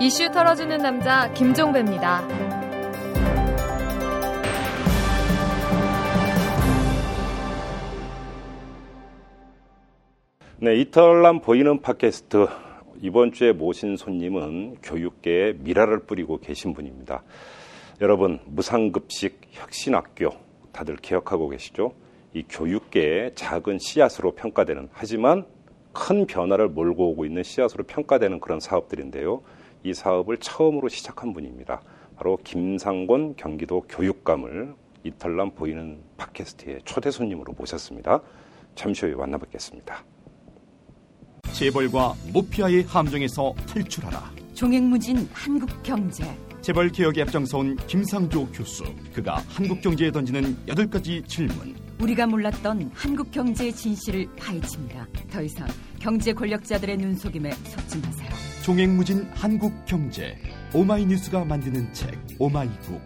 이슈 털어주는 남자 김종배입니다. 네, 이탈남 보이는 팟캐스트 이번 주에 모신 손님은 교육계에 미라를 뿌리고 계신 분입니다. 여러분 무상급식 혁신학교 다들 기억하고 계시죠? 이 교육계의 작은 씨앗으로 평가되는 하지만 큰 변화를 몰고 오고 있는 씨앗으로 평가되는 그런 사업들인데요. 이 사업을 처음으로 시작한 분입니다. 바로 김상곤 경기도 교육감을 이탈남 보이는 팟캐스트의 초대 손님으로 모셨습니다. 잠시 후에 만나뵙겠습니다. 재벌과 모피아의 함정에서 탈출하라. 종횡무진 한국 경제. 재벌 개혁에 앞장서온 김상조 교수. 그가 한국 경제에 던지는 여덟 가지 질문. 우리가 몰랐던 한국 경제의 진실을 파헤칩니다. 더 이상 경제 권력자들의 눈속임에 속지 마세요. 종횡무진 한국 경제. 오마이뉴스가 만드는 책 오마이북.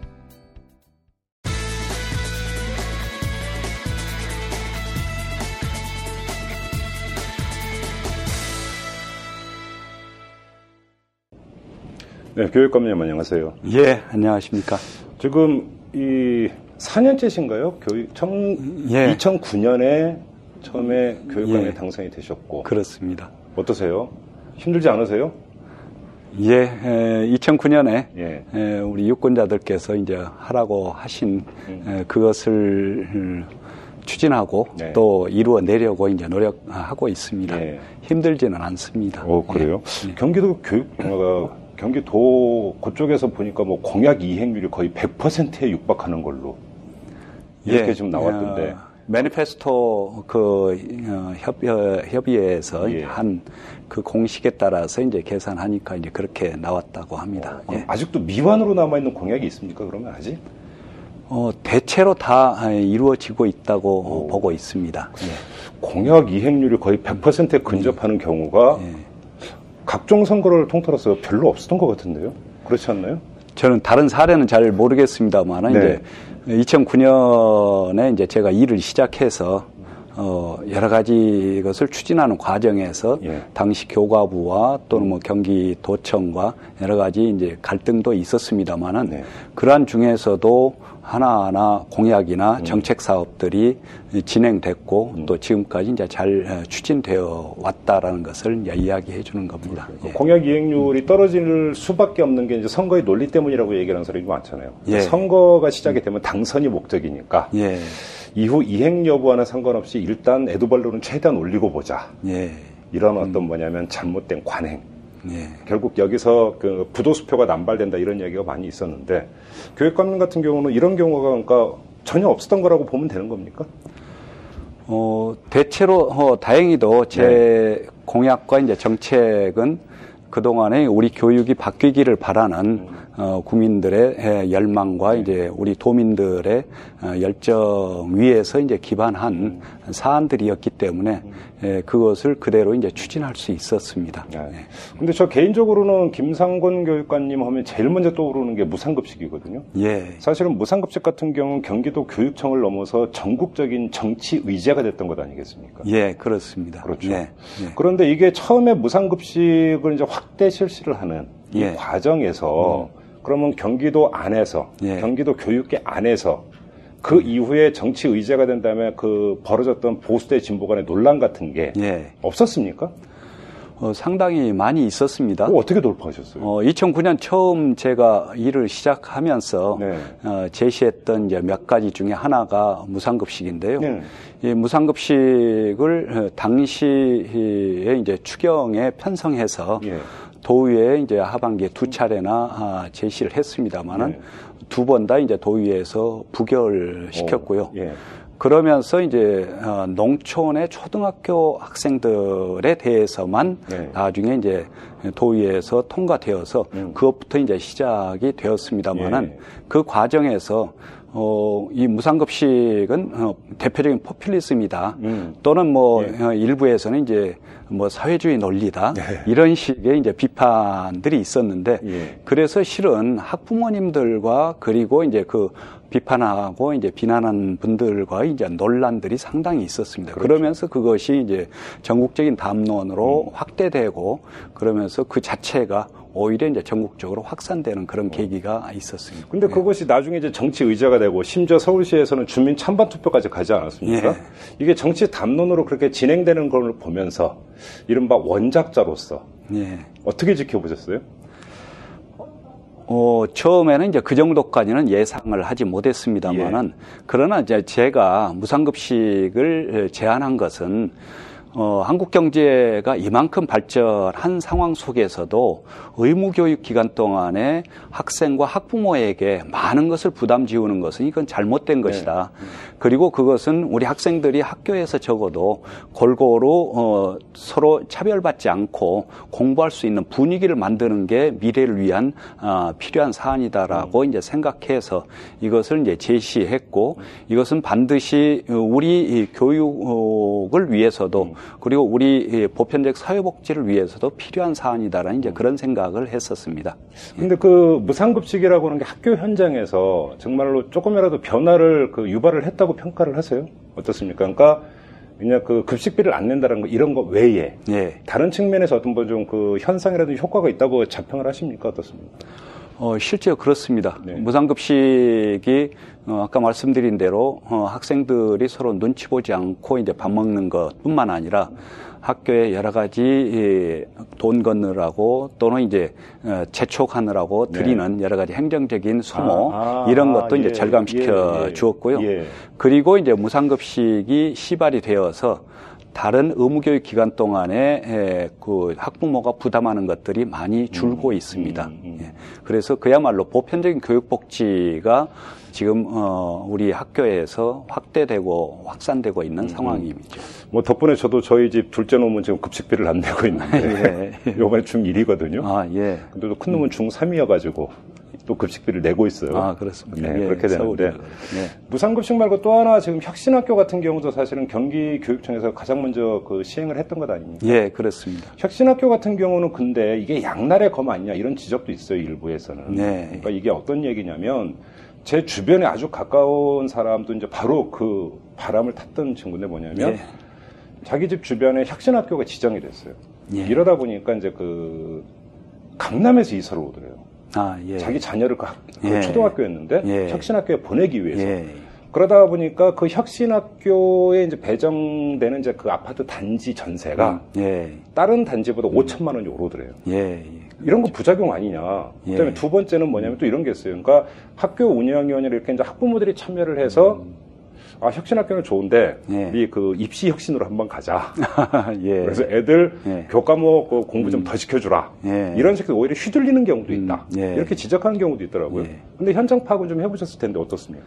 네, 교육감님 안녕하세요. 예, 안녕하십니까. 지금 이 4년째신가요? 교육 청, 예. 2009년에 처음에 교육감에 예. 당선이 되셨고 그렇습니다. 어떠세요? 힘들지 않으세요? 예, 2009년에 예. 우리 유권자들께서 이제 하라고 하신 에, 그것을 음, 추진하고 네. 또 이루어 내려고 이제 노력하고 있습니다. 예. 힘들지는 않습니다. 어 그래요? 예. 경기도 교육 어, 경기도 그쪽에서 보니까 뭐 공약 이행률이 거의 100%에 육박하는 걸로 이렇게 예. 좀 나왔던데. 어, 매니페스토 그 어, 협, 어, 협의회에서 예. 한그 공식에 따라서 이제 계산하니까 이제 그렇게 나왔다고 합니다. 그럼 예. 아직도 미완으로 남아 있는 공약이 있습니까? 그러면 아직? 어, 대체로 다 아, 이루어지고 있다고 오. 보고 있습니다. 예. 공약 이행률이 거의 100%에 근접하는 경우가 예. 각종 선거를 통틀어서 별로 없었던 것 같은데요. 그렇지 않나요? 저는 다른 사례는 잘 모르겠습니다만 네. 이제 2009년에 이제 제가 일을 시작해서 어 여러 가지 것을 추진하는 과정에서 예. 당시 교과부와 또는 뭐 경기도청과 여러 가지 이제 갈등도 있었습니다만은 네. 그러한 중에서도 하나하나 공약이나 음. 정책 사업들이 진행됐고 또 지금까지 이제 잘 어, 추진되어 왔다라는 것을 이제 이야기해 주는 겁니다. 예. 공약 이행률이 떨어질 수밖에 없는 게 이제 선거의 논리 때문이라고 얘기하는 사람이 많잖아요. 예. 선거가 시작이 되면 당선이 목적이니까 예. 이후 이행 여부와는 상관없이 일단 에두발로는 최대한 올리고 보자. 예. 이런 어떤 뭐냐면 잘못된 관행. 예. 결국 여기서 그 부도수표가 남발된다 이런 이야기가 많이 있었는데 교육감님 같은 경우는 이런 경우가 그러니까 전혀 없었던 거라고 보면 되는 겁니까? 어, 대체로 어, 다행히도 제 네. 공약과 이제 정책은 그동안에 우리 교육이 바뀌기를 바라는 어, 국민들의 에, 열망과 이제 우리 도민들의 어, 열정 위에서 이제 기반한 사안들이었기 때문에 에, 그것을 그대로 이제 추진할 수 있었습니다. 네. 근데 저 개인적으로는 김상곤 교육관님 하면 제일 먼저 떠오르는 게 무상급식이거든요. 예. 사실은 무상급식 같은 경우는 경기도 교육청을 넘어서 전국적인 정치 의제가 됐던 것 아니겠습니까? 예, 그렇습니다. 그렇죠. 예, 예. 그런데 이게 처음에 무상급식을 이제 확대 실시를 하는 이 예. 과정에서 그러면 경기도 안에서 예. 경기도 교육계 안에서 그 이후에 정치 의제가 된 다음에 그 벌어졌던 보수 대 진보 간의 논란 같은 게 예. 없었습니까? 어, 상당히 많이 있었습니다. 그거 어떻게 돌파하셨어요? 어, 2009년 처음 제가 일을 시작하면서 네. 어, 제시했던 이제 몇 가지 중에 하나가 무상급식인데요. 네. 이 무상급식을 어, 당시에 이제 추경에 편성해서 예. 도의회에 이제 하반기에 두 차례나 아, 제시를 했습니다만은 네. 두번 다 이제 도의회에서 부결시켰고요. 어, 예. 그러면서 이제 어, 농촌의 초등학교 학생들에 대해서만 네. 나중에 이제 도의회에서 통과되어서 음. 그것부터 이제 시작이 되었습니다만은 예. 그 과정에서 어, 이 무상급식은 어, 대표적인 포퓰리즘이다. 음. 또는 뭐 예. 어, 일부에서는 이제 뭐 사회주의 논리다. 이런 식의 이제 비판들이 있었는데 예. 그래서 실은 학부모님들과 그리고 이제 그 비판하고 이제 비난한 분들과 이제 논란들이 상당히 있었습니다. 그렇죠. 그러면서 그것이 이제 전국적인 담론으로 음. 확대되고 그러면서 그 자체가 오히려 이제 전국적으로 확산되는 그런 계기가 있었습니다. 근데 그것이 나중에 이제 정치 의제가 되고 심지어 서울시에서는 주민 찬반 투표까지 가지 않았습니까? 예. 이게 정치 담론으로 그렇게 진행되는 걸 보면서 이른바 원작자로서 예. 어떻게 지켜보셨어요? 어, 처음에는 이제 그 정도까지는 예상을 하지 못했습니다만은 그러나 이제 제가 무상급식을 제안한 것은 어, 한국 경제가 이만큼 발전한 상황 속에서도 의무교육 기간 동안에 학생과 학부모에게 많은 것을 부담 지우는 것은 이건 잘못된 것이다. 그리고 그것은 우리 학생들이 학교에서 적어도 골고루 어, 서로 차별받지 않고 공부할 수 있는 분위기를 만드는 게 미래를 위한 어, 필요한 사안이다라고 이제 생각해서 이것을 이제 제시했고 이것은 반드시 우리 이 교육을 위해서도 그리고 우리 이 보편적 사회복지를 위해서도 필요한 사안이다라는 이제 그런 생각을 했었습니다. 근데 그 무상급식이라고 하는 게 학교 현장에서 정말로 조금이라도 변화를 그 유발을 했다고 평가를 하세요? 어떻습니까? 그러니까 그냥 그 급식비를 안 낸다는 거 이런 거 외에 예. 다른 측면에서 어떤 뭐 좀 그 현상이라든지 효과가 있다고 자평을 하십니까? 어떻습니까? 어, 실제 그렇습니다. 네. 무상급식이 어, 아까 말씀드린 대로 어, 학생들이 서로 눈치 보지 않고 이제 밥 먹는 것뿐만 아니라 학교에 여러 가지 이, 돈 건느라고 또는 이제 어, 재촉하느라고 드리는 여러 가지 행정적인 소모 네. 아, 아, 이런 것도 예, 이제 절감시켜 예, 예. 주었고요. 예. 그리고 이제 무상급식이 시발이 되어서 다른 의무교육 기간 동안에 에, 그 학부모가 부담하는 것들이 많이 줄고 있습니다. 예. 그래서 그야말로 보편적인 교육 복지가 지금 어, 우리 학교에서 확대되고 확산되고 있는 상황입니다. 뭐 덕분에 저도 저희 집 둘째 놈은 지금 급식비를 안 내고 있는데 요번에 중1이거든요. 아 예. 근데 또큰 놈은 중3이어가지고 또 급식비를 내고 있어요. 아 그렇습니다. 네, 예, 그렇게 되는데. 예. 무상급식 말고 또 하나 지금 혁신학교 같은 경우도 사실은 경기 교육청에서 가장 먼저 그 시행을 했던 것 아닙니까? 예, 그렇습니다. 혁신학교 같은 경우는 근데 이게 양날의 검 아니냐 이런 지적도 있어요 일부에서는. 네. 그러니까 이게 어떤 얘기냐면 제 주변에 아주 가까운 사람도 이제 바로 그 바람을 탔던 친구인데 뭐냐면 예. 자기 집 주변에 혁신학교가 지정이 됐어요. 예. 이러다 보니까 이제 그 강남에서 이사를 오더래요. 아 예. 자기 자녀를 그, 학- 그 예. 초등학교였는데 예. 혁신학교에 보내기 위해서 예. 그러다 보니까 그 혁신학교에 이제 배정되는 이제 그 아파트 단지 전세가 예. 다른 단지보다 5천만 원이 오르더래요. 예. 예. 이런 거 부작용 아니냐. 예. 그다음에 두 번째는 뭐냐면 또 이런 게 있어요. 그러니까 학교 운영위원회를 이렇게 이제 학부모들이 참여를 해서 아 혁신학교는 좋은데 음. 예. 우리 그 입시 혁신으로 한번 가자. 예. 그래서 애들 예. 교과목 그 공부 좀 더 시켜주라. 예. 이런 식으로 오히려 휘둘리는 경우도 있다. 음, 예. 이렇게 지적하는 경우도 있더라고요. 예. 근데 현장 파악은 좀 해보셨을 텐데 어떻습니까?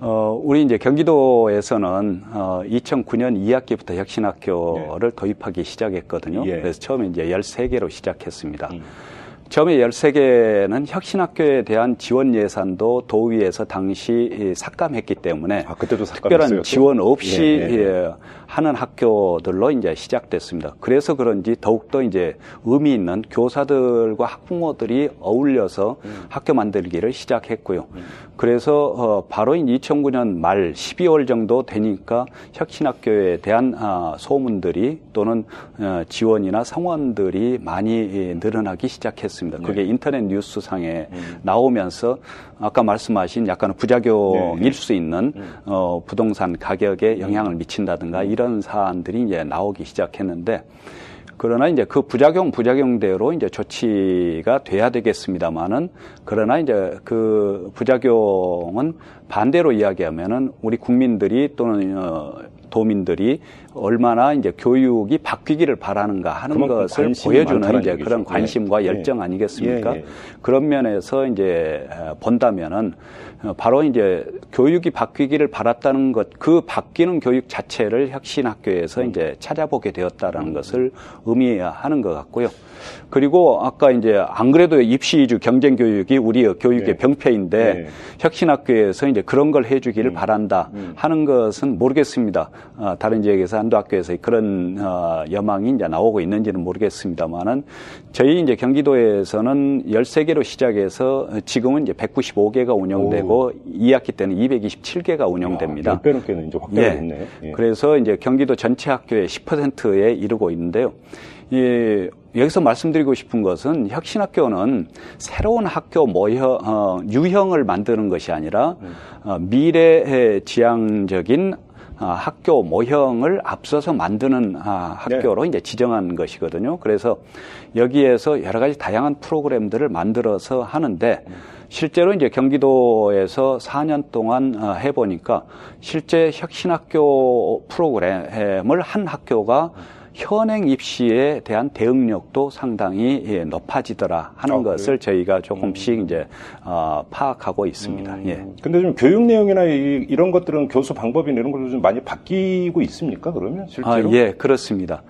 어, 우리 이제 경기도에서는 어, 2009년 2학기부터 혁신학교를 도입하기 시작했거든요. 예. 그래서 처음에 이제 13개로 시작했습니다. 음. 처음에 13개는 혁신학교에 대한 지원 예산도 도의에서 당시 이 삭감했기 때문에 아, 그때도 삭감했어요, 특별한 또? 지원 없이 예, 예. 예, 하는 학교들로 이제 시작됐습니다. 그래서 그런지 더욱더 이제 의미 있는 교사들과 학부모들이 어울려서 음. 학교 만들기를 시작했고요. 그래서 어, 바로 2009년 말 12월 정도 되니까 혁신학교에 대한 아, 소문들이 또는 어, 지원이나 성원들이 많이 예, 늘어나기 시작했습니다. 그게 네. 인터넷 뉴스상에 음. 나오면서 아까 말씀하신 약간 부작용일 네. 수 있는 어, 부동산 가격에 영향을 미친다든가 이런 사안들이 이제 나오기 시작했는데 그러나 이제 그 부작용 부작용대로 이제 조치가 돼야 되겠습니다만은 그러나 이제 그 부작용은 반대로 이야기하면은 우리 국민들이 또는 어, 도민들이 얼마나 이제 교육이 바뀌기를 바라는가 하는 것을 보여주는 이제. 그런 관심과 예. 열정 아니겠습니까? 예, 예. 그런 면에서 이제 어, 본다면은 어, 바로 이제 교육이 바뀌기를 바랐다는 것, 그 바뀌는 교육 자체를 혁신학교에서 음. 이제 찾아보게 되었다라는 것을 의미하는 것 같고요. 그리고 아까 이제 안 그래도 입시 위주 경쟁 교육이 우리 교육의 네. 병폐인데 네. 혁신학교에서 이제 그런 걸 해주기를 바란다 음. 하는 것은 모르겠습니다. 어, 다른 지역에서 한도 학교에서 그런 어, 여망이 이제 나오고 있는지는 모르겠습니다만은 저희 이제 경기도에서는 13개로 시작해서 지금은 이제 195개가 운영되고 오. 2학기 때는 227개가 운영됩니다. 야, 10배 넘게는 이제 확대가 예. 됐네. 예. 그래서 이제 경기도 전체 학교의 10%에 이르고 있는데요. 이 여기서 말씀드리고 싶은 것은 혁신학교는 새로운 학교 모형, 어, 유형을 만드는 것이 아니라 어, 미래 지향적인 어, 학교 모형을 앞서서 만드는 아, 학교로 네. 이제 지정한 것이거든요. 그래서 여기에서 여러 가지 다양한 프로그램들을 만들어서 하는데 실제로 이제 경기도에서 4년 동안 어, 해보니까 실제 혁신학교 프로그램을 한 학교가 현행 입시에 대한 대응력도 상당히 예, 높아지더라 하는 아, 것을 저희가 조금씩 음. 이제 어, 파악하고 있습니다. 음. 예. 근데 좀 교육 내용이나 이, 런 것들은 교수 방법이나 이런 것도 좀 많이 바뀌고 있습니까? 그러면 실제로? 아, 예, 그렇습니다.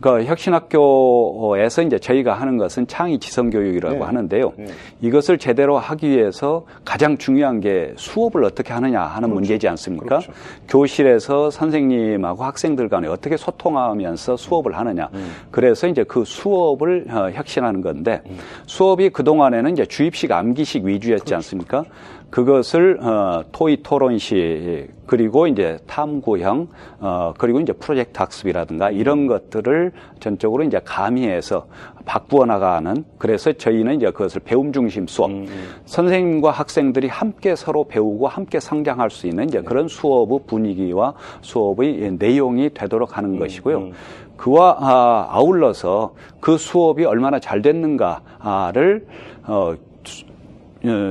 그 혁신학교에서 이제 저희가 하는 것은 창의 지성 교육이라고 네. 하는데요. 네. 이것을 제대로 하기 위해서 가장 중요한 게 수업을 어떻게 하느냐 하는 그렇죠. 문제지 않습니까? 그렇죠. 교실에서 선생님하고 학생들 간에 어떻게 소통하면서 수업을 하느냐. 음. 그래서 이제 그 수업을 어, 혁신하는 건데 음. 수업이 그 동안에는 이제 주입식 암기식 위주였지 그렇죠. 않습니까? 그것을 어, 토의 토론식 그리고 이제 탐구형 어, 그리고 이제 프로젝트 학습이라든가 이런 것들을 전적으로 이제 가미해서 바꾸어 나가는 그래서 저희는 이제 그것을 배움 중심 수업 음. 선생님과 학생들이 함께 서로 배우고 함께 성장할 수 있는 이제 그런 수업의 분위기와 수업의 내용이 되도록 하는 음. 것이고요. 음. 그와 아, 아울러서 그 수업이 얼마나 잘 됐는가를 어, 어,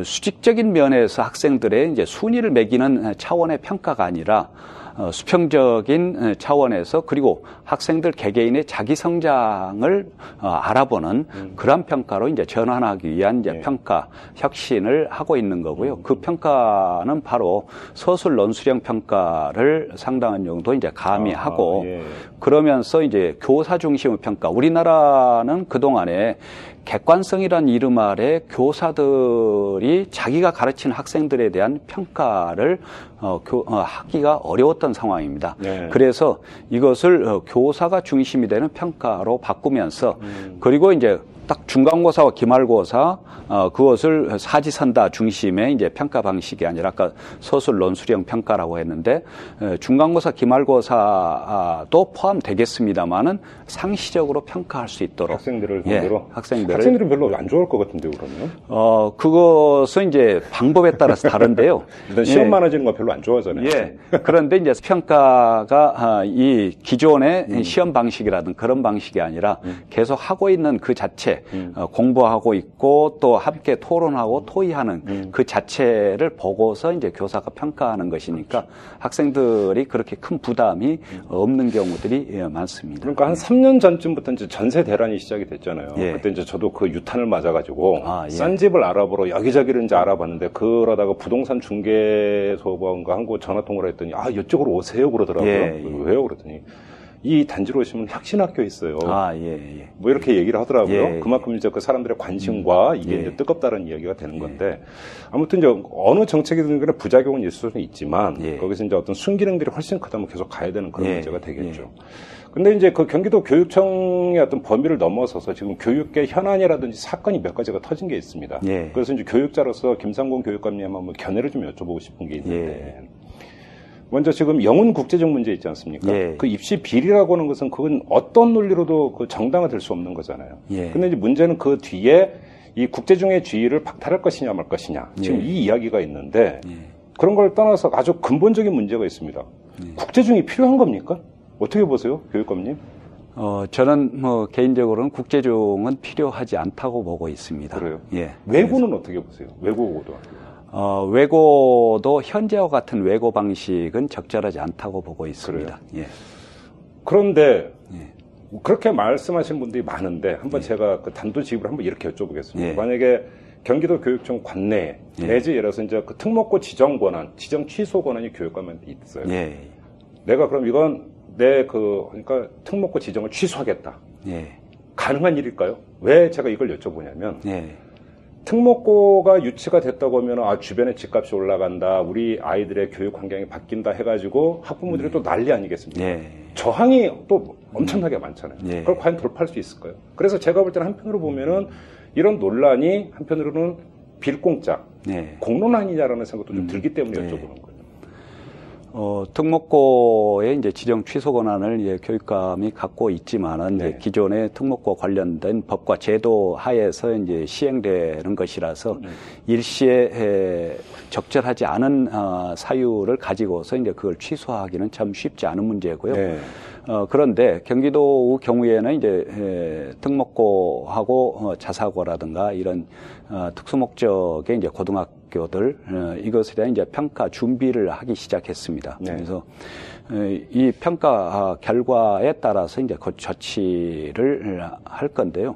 수직적인 면에서 학생들의 이제 순위를 매기는 차원의 평가가 아니라 어, 수평적인 차원에서 그리고 학생들 개개인의 자기 성장을 어, 알아보는 음. 그런 평가로 이제 전환하기 위한 이제 네. 평가 혁신을 하고 있는 거고요. 음. 그 평가는 바로 서술 논술형 평가를 상당한 정도 이제 가미하고 아, 예. 그러면서 이제 교사 중심의 평가. 우리나라는 그 동안에 객관성이란 이름 아래 교사들이 자기가 가르친 학생들에 대한 평가를 어, 교, 어, 하기가 어려웠던 상황입니다. 네. 그래서 이것을 어, 교사가 중심이 되는 평가로 바꾸면서 음. 그리고 이제 딱 중간고사와 기말고사 어, 그것을 사지선다 중심의 이제 평가 방식이 아니라 아까 서술 논술형 평가라고 했는데 에, 중간고사 기말고사도 포함되겠습니다만은 상시적으로 평가할 수 있도록 학생들을 상대로 예, 학생들 학생들은 별로 안 좋을 것 같은데 그러면 어 그것은 이제 방법에 따라서 다른데요. 일단 시험 예. 많아지는 거 별로 안 좋아하잖아요. 예. 그런데 이제 평가가 아, 이 기존의 음. 시험 방식이라든 그런 방식이 아니라 음. 계속 하고 있는 그 자체 음. 어, 공부하고 있고 또 함께 토론하고 토의하는 음. 그 자체를 보고서 이제 교사가 평가하는 것이니까 그렇죠. 학생들이 그렇게 큰 부담이 음. 없는 경우들이 예, 많습니다. 그러니까 한 3년 전쯤부터 이제 전세 대란이 시작이 됐잖아요. 예. 그때 이제 저도 그 유탄을 맞아가지고 아, 예. 싼 집을 알아보러 여기저기를 이제 알아봤는데 그러다가 부동산 중개소방과 한곳 전화 통화를 했더니 아 이쪽으로 오세요 그러더라고요. 예, 예. 왜요 그랬더니 이 단지로 오시면 혁신학교 있어요. 아, 예, 예. 뭐 이렇게 얘기를 하더라고요. 예, 예. 그만큼 이제 그 사람들의 관심과 음, 이게 예. 이제 뜨겁다는 이야기가 되는 건데 아무튼 이제 어느 정책이든 간에 부작용은 있을 수는 있지만 예. 거기서 이제 어떤 순기능들이 훨씬 크다면 계속 가야 되는 그런 문제가 되겠죠. 근데 이제 그 경기도 교육청의 어떤 범위를 넘어서서 지금 교육계 현안이라든지 사건이 몇 가지가 터진 게 있습니다. 그래서 이제 교육자로서 김상곤 교육감님 한번 견해를 좀 여쭤보고 싶은 게 있는데 먼저 지금 영훈 국제적 문제 있지 않습니까? 예. 그 입시 비리라고 하는 것은 그건 어떤 논리로도 그 정당화될 수 없는 거잖아요. 예. 근데 이제 문제는 그 뒤에 이 국제중의 지위를 박탈할 것이냐 말 것이냐 지금 예. 이 이야기가 있는데 예. 그런 걸 떠나서 아주 근본적인 문제가 있습니다. 예. 국제중이 필요한 겁니까? 어떻게 보세요, 교육감님? 어, 저는 뭐 개인적으로는 국제중은 필요하지 않다고 보고 있습니다. 그래요? 예. 외고는 어떻게 보세요? 외고고도. 어, 외고도 현재와 같은 외고 방식은 적절하지 않다고 보고 있습니다. 예. 그런데 예. 그렇게 말씀하신 분들이 많은데 한번 예. 제가 그 단도직입으로 한번 이렇게 여쭤보겠습니다. 예. 만약에 경기도 교육청 관내에 예. 내지 예를 들어서 이제 그 특목고 지정 권한, 지정 취소 권한이 교육감한테 있어요. 예. 내가 그럼 이건 내 그 그러니까 특목고 지정을 취소하겠다. 가능한 일일까요? 왜 제가 이걸 여쭤보냐면 특목고가 유치가 됐다고 하면 아 주변에 집값이 올라간다 우리 아이들의 교육 환경이 바뀐다 해가지고 학부모들이 또 난리 아니겠습니까? 예. 저항이 또 엄청나게 많잖아요. 예. 그걸 과연 돌파할 수 있을까요? 그래서 제가 볼 때는 한편으로 보면은 이런 논란이 한편으로는 빌공짝 네. 공론 아니냐라는 생각도 좀 들기 때문에 네. 여쭤보는 거예요. 어, 특목고의 이제 지정 취소 권한을 이제 교육감이 갖고 있지만은 네. 이제 기존의 특목고 관련된 법과 제도 하에서 이제 시행되는 것이라서 네. 일시에 에, 적절하지 않은 어, 사유를 가지고서 이제 그걸 취소하기는 참 쉽지 않은 문제고요. 네. 어, 그런데 경기도 경우에는 이제 에, 특목고하고 어, 자사고라든가 이런 어, 특수목적의 이제 고등학교 들 어, 이것에 대한 이제 평가 준비를 하기 시작했습니다. 네. 그래서 에, 이 평가 아, 결과에 따라서 이제 그 조치를 할 건데요.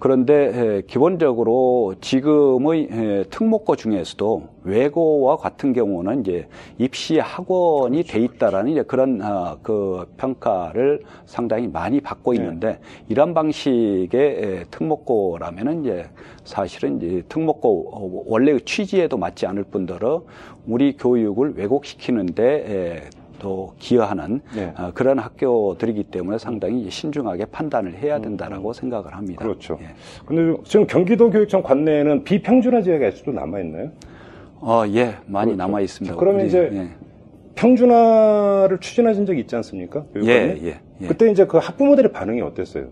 그런데 에, 기본적으로 지금의 에, 특목고 중에서도 외고와 같은 경우는 이제 입시 학원이 돼 있다라는 이제 그런 아, 그 평가를 상당히 많이 받고 있는데 이런 방식의 에, 특목고라면은 이제 사실은 이제 특목고 어, 원래의 취지에도 맞지 않을 뿐더러 우리 교육을 왜곡시키는데 에, 또 기여하는 네. 아, 그런 학교들이기 때문에 상당히 신중하게 판단을 해야 된다라고 생각을 합니다. 그렇죠. 예. 근데 지금 경기도 교육청 관내에는 비평준화 지역이 아직도 남아 있나요? 어, 예, 많이 그렇죠. 남아 있습니다. 자, 그러면 우리, 이제 예. 평준화를 추진하신 적이 있지 않습니까? 예? 예, 예. 그때 이제 그 학부모들의 반응이 어땠어요?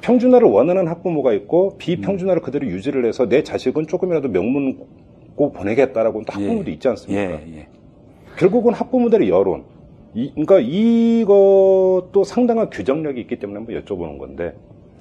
평준화를 원하는 학부모가 있고 비평준화를 그대로 유지를 해서 내 자식은 조금이라도 명문고 보내겠다라고 또 학부모도 예. 있지 않습니까? 예, 예. 결국은 학부모들의 여론. 이, 그러니까 이것도 상당한 규정력이 있기 때문에 한번 여쭤보는 건데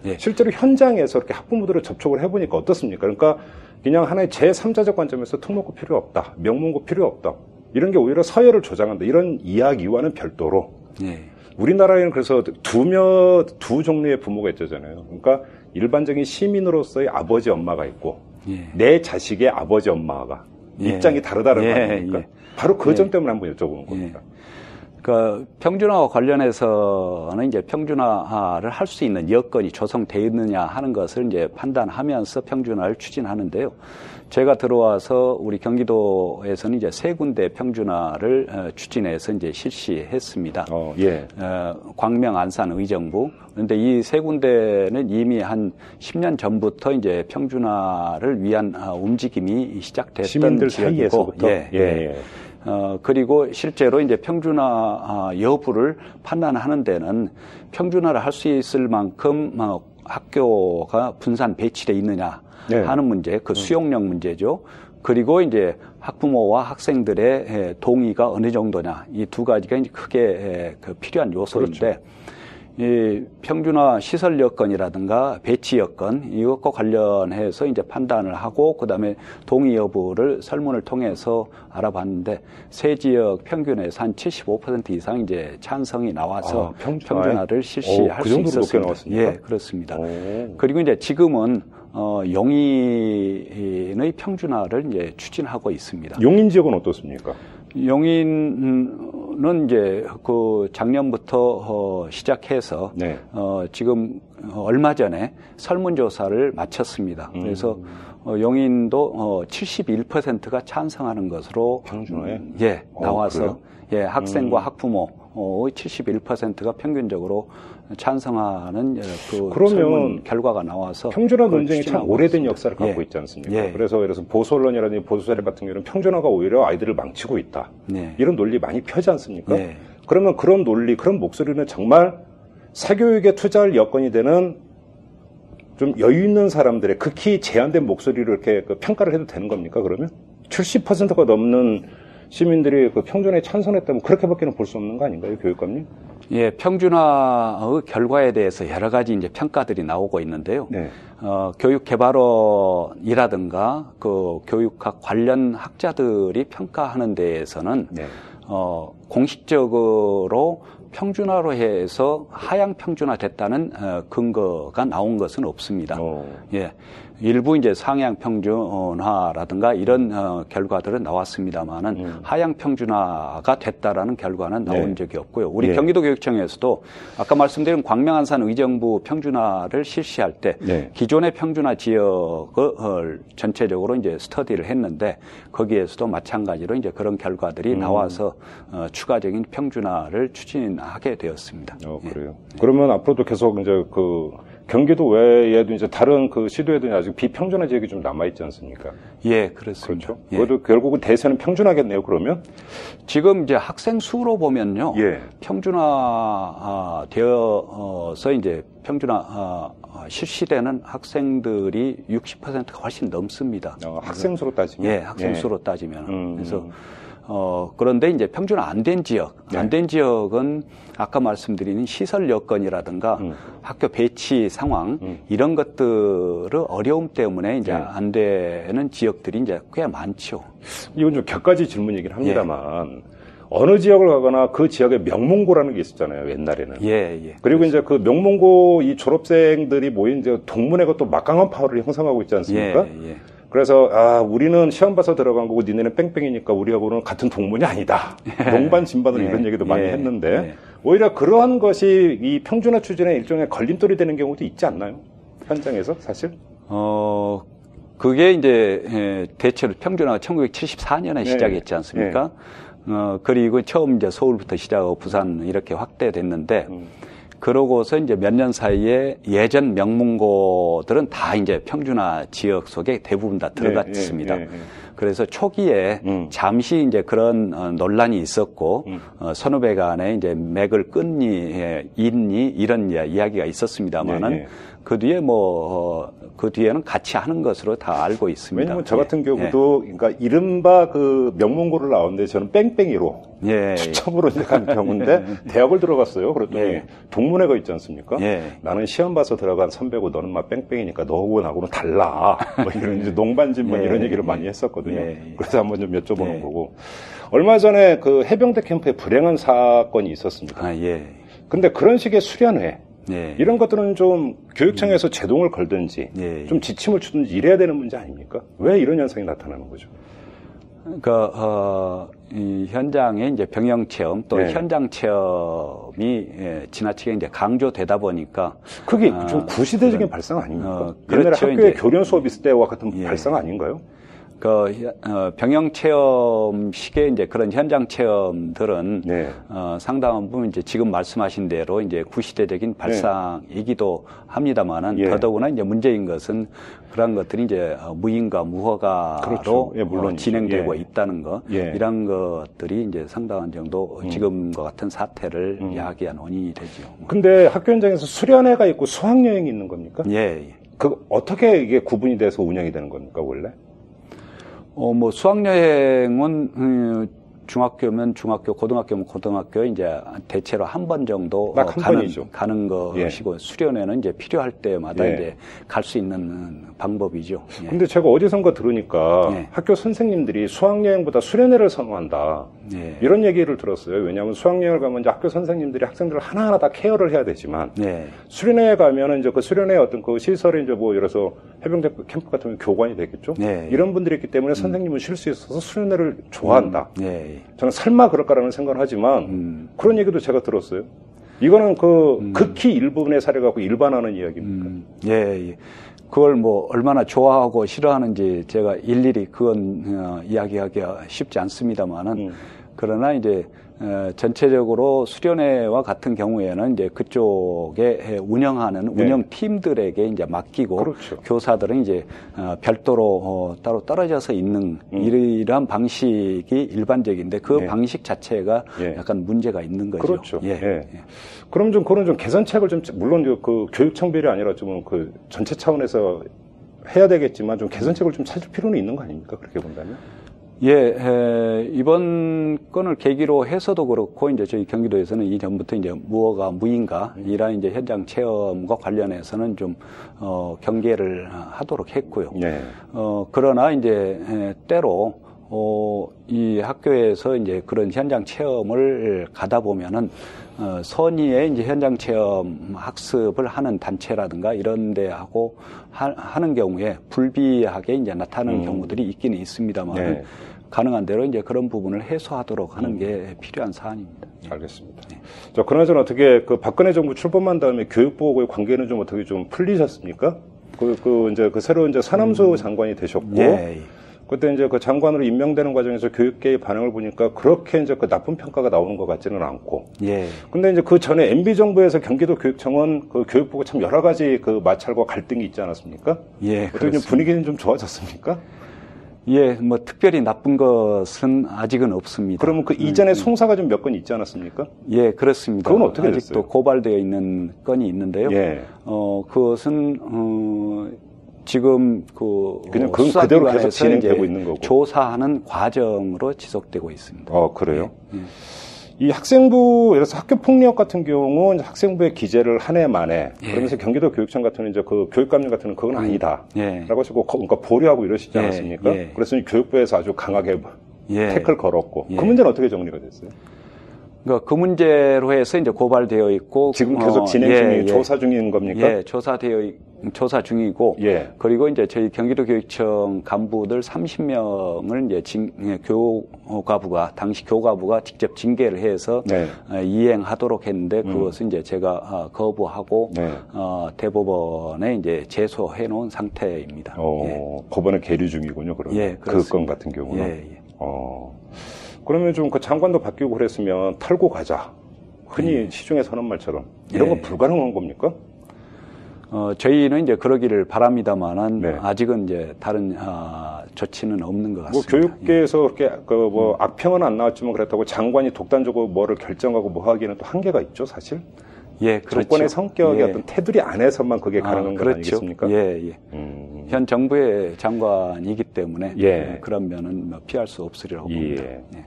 예. 실제로 현장에서 이렇게 학부모들을 접촉을 해보니까 어떻습니까? 그러니까 그냥 하나의 제3자적 관점에서 특목고 필요 없다, 명문고 필요 없다 이런 게 오히려 서열을 조장한다 이런 이야기와는 별도로 예. 우리나라에는 그래서 두며 두 종류의 부모가 있잖아요. 그러니까 일반적인 시민으로서의 아버지 엄마가 있고 예. 내 자식의 아버지 엄마가 예. 입장이 다르다는 예, 거 아닙니까? 예. 바로 그 예. 점 때문에 한번 여쭤보는 겁니다. 그 평준화와 관련해서는 이제 평준화를 할 수 있는 여건이 조성되어 있느냐 하는 것을 이제 판단하면서 평준화를 추진하는데요. 제가 들어와서 우리 경기도에서는 이제 세 군데 평준화를 어, 추진해서 이제 실시했습니다. 어, 예. 어, 광명, 안산, 의정부. 그런데 이 세 군데는 이미 한 10년 전부터 이제 평준화를 위한 어, 움직임이 시작됐던 시민들 지역이고, 사이에서부터 예, 예, 예. 어, 그리고 실제로 이제 평준화 아, 여부를 판단하는 데는 평준화를 할 수 있을 만큼 어, 학교가 분산 배치돼 있느냐 네. 하는 문제, 그 수용력 문제죠. 그리고 이제 학부모와 학생들의 에, 동의가 어느 정도냐 이 두 가지가 이제 크게 에, 그 필요한 요소인데 그렇죠. 이 평준화 시설 여건이라든가 배치 여건 이것과 관련해서 이제 판단을 하고 그다음에 동의 여부를 설문을 통해서 알아봤는데 세 지역 평균에서 한 75% 이상 이제 찬성이 나와서 아, 평준화에? 평준화를 실시할 오, 그수 정도로 높게 있었습니다. 예, 그렇습니다. 오. 그리고 이제 지금은 어, 용인의 평준화를 이제 추진하고 있습니다. 용인 지역은 어떻습니까? 용인은 이제 그 작년부터 어, 시작해서 네. 어, 지금 얼마 전에 설문조사를 마쳤습니다. 음. 그래서 어, 용인도 어, 71%가 찬성하는 것으로 평준화에? 음, 예 어, 나와서 그래요? 예 학생과 음. 학부모 의 71%가 평균적으로 찬성하는 어, 그 그러면 결과가 나와서 평준화 논쟁이 참 오래된 있습니다. 역사를 갖고 예. 있지 않습니까? 예. 그래서 그래서 보수 언론이라든지 보수 세력 같은 경우는 평준화가 오히려 아이들을 망치고 있다. 네. 이런 논리 많이 펴지 않습니까? 예. 그러면 그런 논리, 그런 목소리는 정말 사교육에 투자할 여건이 되는 좀 여유 있는 사람들의 극히 제한된 목소리로 이렇게 그 평가를 해도 되는 겁니까? 그러면 70%가 넘는 시민들이 그 평준화에 찬성했다면 그렇게밖에는 볼 수 없는 거 아닌가요, 교육감님? 예, 평준화의 결과에 대해서 여러 가지 이제 평가들이 나오고 있는데요. 네. 어, 교육개발원이라든가 그 교육학 관련 학자들이 평가하는 데에서는 네. 어, 공식적으로 평준화로 해서 하향 평준화 됐다는 어, 근거가 나온 것은 없습니다. 어. 예. 일부 이제 상향 평준화라든가 이런 어, 결과들은 나왔습니다만은 음. 하향 평준화가 됐다라는 결과는 나온 네. 적이 없고요. 우리 예. 경기도교육청에서도 아까 말씀드린 광명안산 의정부 평준화를 실시할 때 네. 기존의 평준화 지역을 전체적으로 이제 스터디를 했는데 거기에서도 마찬가지로 이제 그런 결과들이 음. 나와서 어, 추가적인 평준화를 추진하게 되었습니다. 어, 예. 그래요. 그러면 앞으로도 계속 이제 그 경기도 외에도 이제 다른 그 시도에도 아직 비평준화 지역이 좀 남아있지 않습니까? 예, 그렇습니다. 그렇죠. 예. 그래도 결국은 대세는 평준화겠네요, 그러면? 지금 이제 학생 수로 보면요. 예. 평준화 되어서 이제 평준화 아, 실시되는 학생들이 60%가 훨씬 넘습니다. 어, 학생 수로 따지면? 예, 학생 수로 따지면. 음. 그래서 어 그런데 이제 평준화 안 된 지역, 네. 안된 지역은 아까 말씀드린 시설 여건이라든가 음. 학교 배치 상황 음. 이런 것들을 어려움 때문에 이제 네. 안 되는 지역들이 이제 꽤 많죠. 이건 좀 격가지 질문이긴 합니다만, 어느 지역을 가거나 그 지역의 명문고라는 게 있었잖아요, 옛날에는. 예, 예. 그리고 이제 그 명문고 이 졸업생들이 모인 이제 동문회가 또 막강한 파워를 형성하고 있지 않습니까? 예, 예. 그래서 아 우리는 시험 봐서 들어간 거고 니네는 뺑뺑이니까 우리하고는 같은 동문이 아니다. 농반 진반을 예. 이런 얘기도 많이 예. 했는데 예. 오히려 그러한 것이 이 평준화 추진의 일종의 걸림돌이 되는 경우도 있지 않나요? 현장에서 사실? 어, 그게 이제 에, 대체로 평준화가 1974년에 네. 시작했지 않습니까? 어, 그리고 처음 이제 서울부터 시작하고 부산 이렇게 확대됐는데 음. 그러고서 이제 몇 년 사이에 예전 명문고들은 다 이제 평준화 지역 속에 대부분 다 들어갔습니다. 예, 예, 예. 그래서 초기에 음. 잠시 이제 그런 어, 논란이 있었고 음. 어, 선후배 간에 이제 맥을 끊니 예, 잇니 이런 이야- 이야기가 있었습니다만은 예, 예. 그 뒤에 뭐, 어, 그 뒤에는 같이 하는 것으로 다 알고 있습니다. 왜냐면 저 같은 예, 경우도 그러니까 이른바 그 명문고를 나왔는데 저는 뺑뺑이로 예, 예. 처음으로 이제 간 경우인데 대학을 들어갔어요. 그랬더니 예. 동문회가 있지 않습니까? 예. 나는 시험 봐서 들어간 선배고 너는 막 뺑뺑이니까 너하고 나하고는 달라. 뭐 이런 이제 농반진반 예. 이런 얘기를 많이 했었거든요. 예. 그래서 한번 좀 여쭤보는 예. 거고 얼마 전에 그 해병대 캠프에 불행한 사건이 있었습니다. 아, 예. 근데 그런 식의 수련회 예. 이런 것들은 좀 교육청에서 제동을 걸든지 예. 좀 지침을 주든지 이래야 되는 문제 아닙니까? 왜 이런 현상이 나타나는 거죠? 그, 어, 이 현장에 이제 병영 체험 또 네. 현장 체험이 예, 지나치게 이제 강조되다 보니까 그게 아, 좀 구시대적인 발상 아닙니까? 어, 옛날에 그렇죠, 학교에 이제. 교련 수업 있을 때와 같은 예. 발상 아닌가요? 그 어, 병영 체험식의 이제 그런 현장 체험들은 네. 어, 상당한 부분 이제 지금 말씀하신 대로 이제 구시대적인 발상이기도 합니다만은 예. 더더구나 이제 문제인 것은 그런 것들이 이제 어, 무인과 무허가로 그렇죠. 예, 물론이죠. 어, 진행되고 예. 있다는 거 예. 이런 것들이 이제 상당한 정도 음. 지금과 같은 사태를 야기한 원인이 되죠. 근데 학교 현장에서 수련회가 있고 수학 여행이 있는 겁니까? 예. 예. 그 어떻게 이게 구분이 돼서 운영이 되는 겁니까 원래? 어, 뭐, 수학여행은, 음, 중학교면 중학교, 고등학교면 고등학교, 이제 대체로 한 번 정도 어, 가는, 번이죠. 가는 것이고, 수련회는 이제 필요할 때마다 예. 이제 갈 수 있는 방법이죠. 예. 근데 제가 어디선가 들으니까 예. 학교 선생님들이 수학여행보다 수련회를 선호한다. 예. 이런 얘기를 들었어요. 왜냐하면 수학여행을 가면 이제 학교 선생님들이 학생들을 하나하나 다 케어를 해야 되지만 예. 수련회에 가면은 이제 그 수련회 어떤 그 시설이 이제 뭐 예를 들어서 해병대 캠프 같은 경우 교관이 되겠죠. 네. 이런 분들이 있기 때문에 선생님은 쉴수 있어서 수련회를 좋아한다. 예. 저는 설마 그럴까라는 생각을 하지만 음. 그런 얘기도 제가 들었어요. 이거는 그 극히 일부분의 사례 갖고 일반하는 이야기입니까? 음, 예, 예. 그걸 뭐 얼마나 좋아하고 싫어하는지 제가 일일이 그건 어, 이야기하기가 쉽지 않습니다만은 음. 그러나 이제 어, 전체적으로 수련회와 같은 경우에는 이제 그쪽에 운영하는 네. 운영 팀들에게 이제 맡기고 그렇죠. 교사들은 이제 어, 별도로 어, 따로 떨어져서 있는 음. 이러한 방식이 일반적인데 그 예. 방식 자체가 예. 약간 문제가 있는 거죠. 그렇죠. 예. 예. 그럼 좀 그런 좀 개선책을 좀 물론 그 교육 청별이 아니라 좀 그 전체 차원에서 해야 되겠지만 좀 개선책을 좀 찾을 필요는 있는 거 아닙니까? 그렇게 본다면? 예, 에, 이번 건을 계기로 해서도 그렇고 이제 저희 경기도에서는 이전부터 이제 무허가 무인가 이런 이제 현장 체험과 관련해서는 좀 어, 경계를 하도록 했고요. 예. 어, 그러나 이제 에, 때로 어, 이 학교에서 이제 그런 현장 체험을 가다 보면은 어, 선의의 이제 현장 체험 학습을 하는 단체라든가 이런 데하고 하, 는 경우에 불비하게 이제 나타나는 음. 경우들이 있기는 있습니다만 네. 가능한 대로 이제 그런 부분을 해소하도록 하는 게 필요한 사안입니다. 알겠습니다. 자, 그나저나 어떻게 그 박근혜 정부 출범한 다음에 교육부하고의 관계는 좀 어떻게 좀 풀리셨습니까? 그, 그 이제 그 새로 이제 산암수 장관이 되셨고, 예. 그때 이제 그 장관으로 임명되는 과정에서 교육계의 반응을 보니까 그렇게 이제 그 나쁜 평가가 나오는 것 같지는 않고, 예. 근데 이제 그 전에 MB 정부에서 경기도 교육청은 그 교육부가 참 여러 가지 그 마찰과 갈등이 있지 않았습니까? 예. 어떻게 좀. 분위기는 좀 좋아졌습니까? 예, 뭐 특별히 나쁜 것은 아직은 없습니다. 그러면 그 이전에 송사가 좀 몇 건 있지 않았습니까? 예, 그렇습니다. 그건 어떻게 아직도 됐어요? 고발되어 있는 건이 있는데요. 예. 어, 그것은 어, 지금 그 그냥 어, 그건 그대로 계속 진행되고 있는 거고. 조사하는 과정으로 지속되고 있습니다. 어, 그래요? 예. 이 학생부, 예를 들어서 학교 폭력 같은 경우, 이제 학생부의 기재를 한 해 만에, 예. 그러면서 경기도 교육청 같은 이제 그 교육감님 같은 는 그건 아니다. 예. 라고 하시고, 거- 그러니까 보류하고 이러시지 예, 않았습니까? 예. 그래서 이 교육부에서 아주 강하게 예. 태클 걸었고, 예. 그 문제는 어떻게 정리가 됐어요? 그러니까 그 문제로 해서 이제 고발되어 있고 지금 계속 어, 진행 예, 중인 예. 조사 중인 겁니까? 예, 조사되어 있- 조사 중이고 예. 그리고 이제 저희 경기도 교육청 간부들 30명을 이제 징, 예, 교가부가 당시 교가부가 직접 징계를 해서 네. 어, 이행하도록 했는데 그것은 이제 제가 어, 거부하고 네. 어, 대법원에 이제 제소해 놓은 상태입니다. 어, 예. 법원에 계류 중이군요, 그러면. 예, 그 그렇습니다. 건 같은 경우는. 예, 예. 어. 그러면 좀 그 장관도 바뀌고 그랬으면 탈고 가자. 흔히 시중에 서는 말처럼. 이런 예. 건 불가능한 겁니까? 어, 저희는 이제 그러기를 바랍니다만은 네. 아직은 이제 다른 아, 조치는 없는 것뭐 같습니다. 교육계에서 그렇게 그뭐 음. 악평은 안 나왔지만 그렇다고 장관이 독단적으로 뭐를 결정하고 뭐 하기에는 또 한계가 있죠, 사실. 예, 그렇죠. 정권의 성격의 예. 어떤 테두리 안에서만 그게 아, 가능한 것 그렇죠. 아니겠습니까? 예, 예. 음. 현 정부의 장관이기 때문에 예. 예, 그런 면은 뭐 피할 수 없으리라고 예. 봅니다. 예.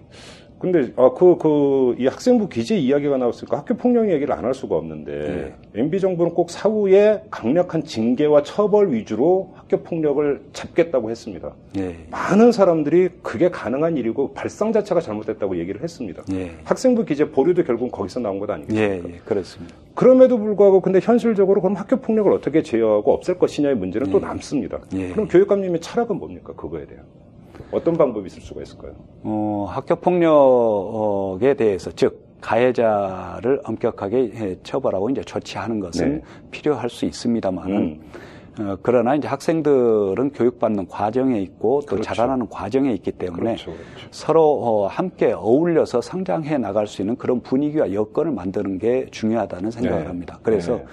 근데 아 그 그 이 학생부 기재 이야기가 나왔으니까 학교 폭력 이야기를 안 할 수가 없는데 MB 정부는 꼭 사후에 강력한 징계와 처벌 위주로 학교 폭력을 잡겠다고 했습니다. 예. 많은 사람들이 그게 가능한 일이고 발상 자체가 잘못됐다고 얘기를 했습니다. 예. 학생부 기재 보류도 결국 거기서 나온 것 예, 아니겠습니까? 예, 그렇습니다. 그럼에도 불구하고 근데 현실적으로 그럼 학교 폭력을 어떻게 제어하고 없앨 것이냐의 문제는 또 예. 남습니다. 예. 그럼 교육감님의 철학은 뭡니까? 그거에 대한 어떤 방법이 있을 수가 있을까요? 어, 학교 폭력에 대해서 즉 가해자를 엄격하게 예, 처벌하고 이제 조치하는 것은 네. 필요할 수 있습니다만은 음. 어, 그러나 이제 학생들은 교육받는 과정에 있고 또 그렇죠. 자라나는 과정에 있기 때문에 그렇죠, 그렇죠. 서로 어, 함께 어울려서 성장해 나갈 수 있는 그런 분위기와 여건을 만드는 게 중요하다는 생각을 네. 합니다. 그래서 네.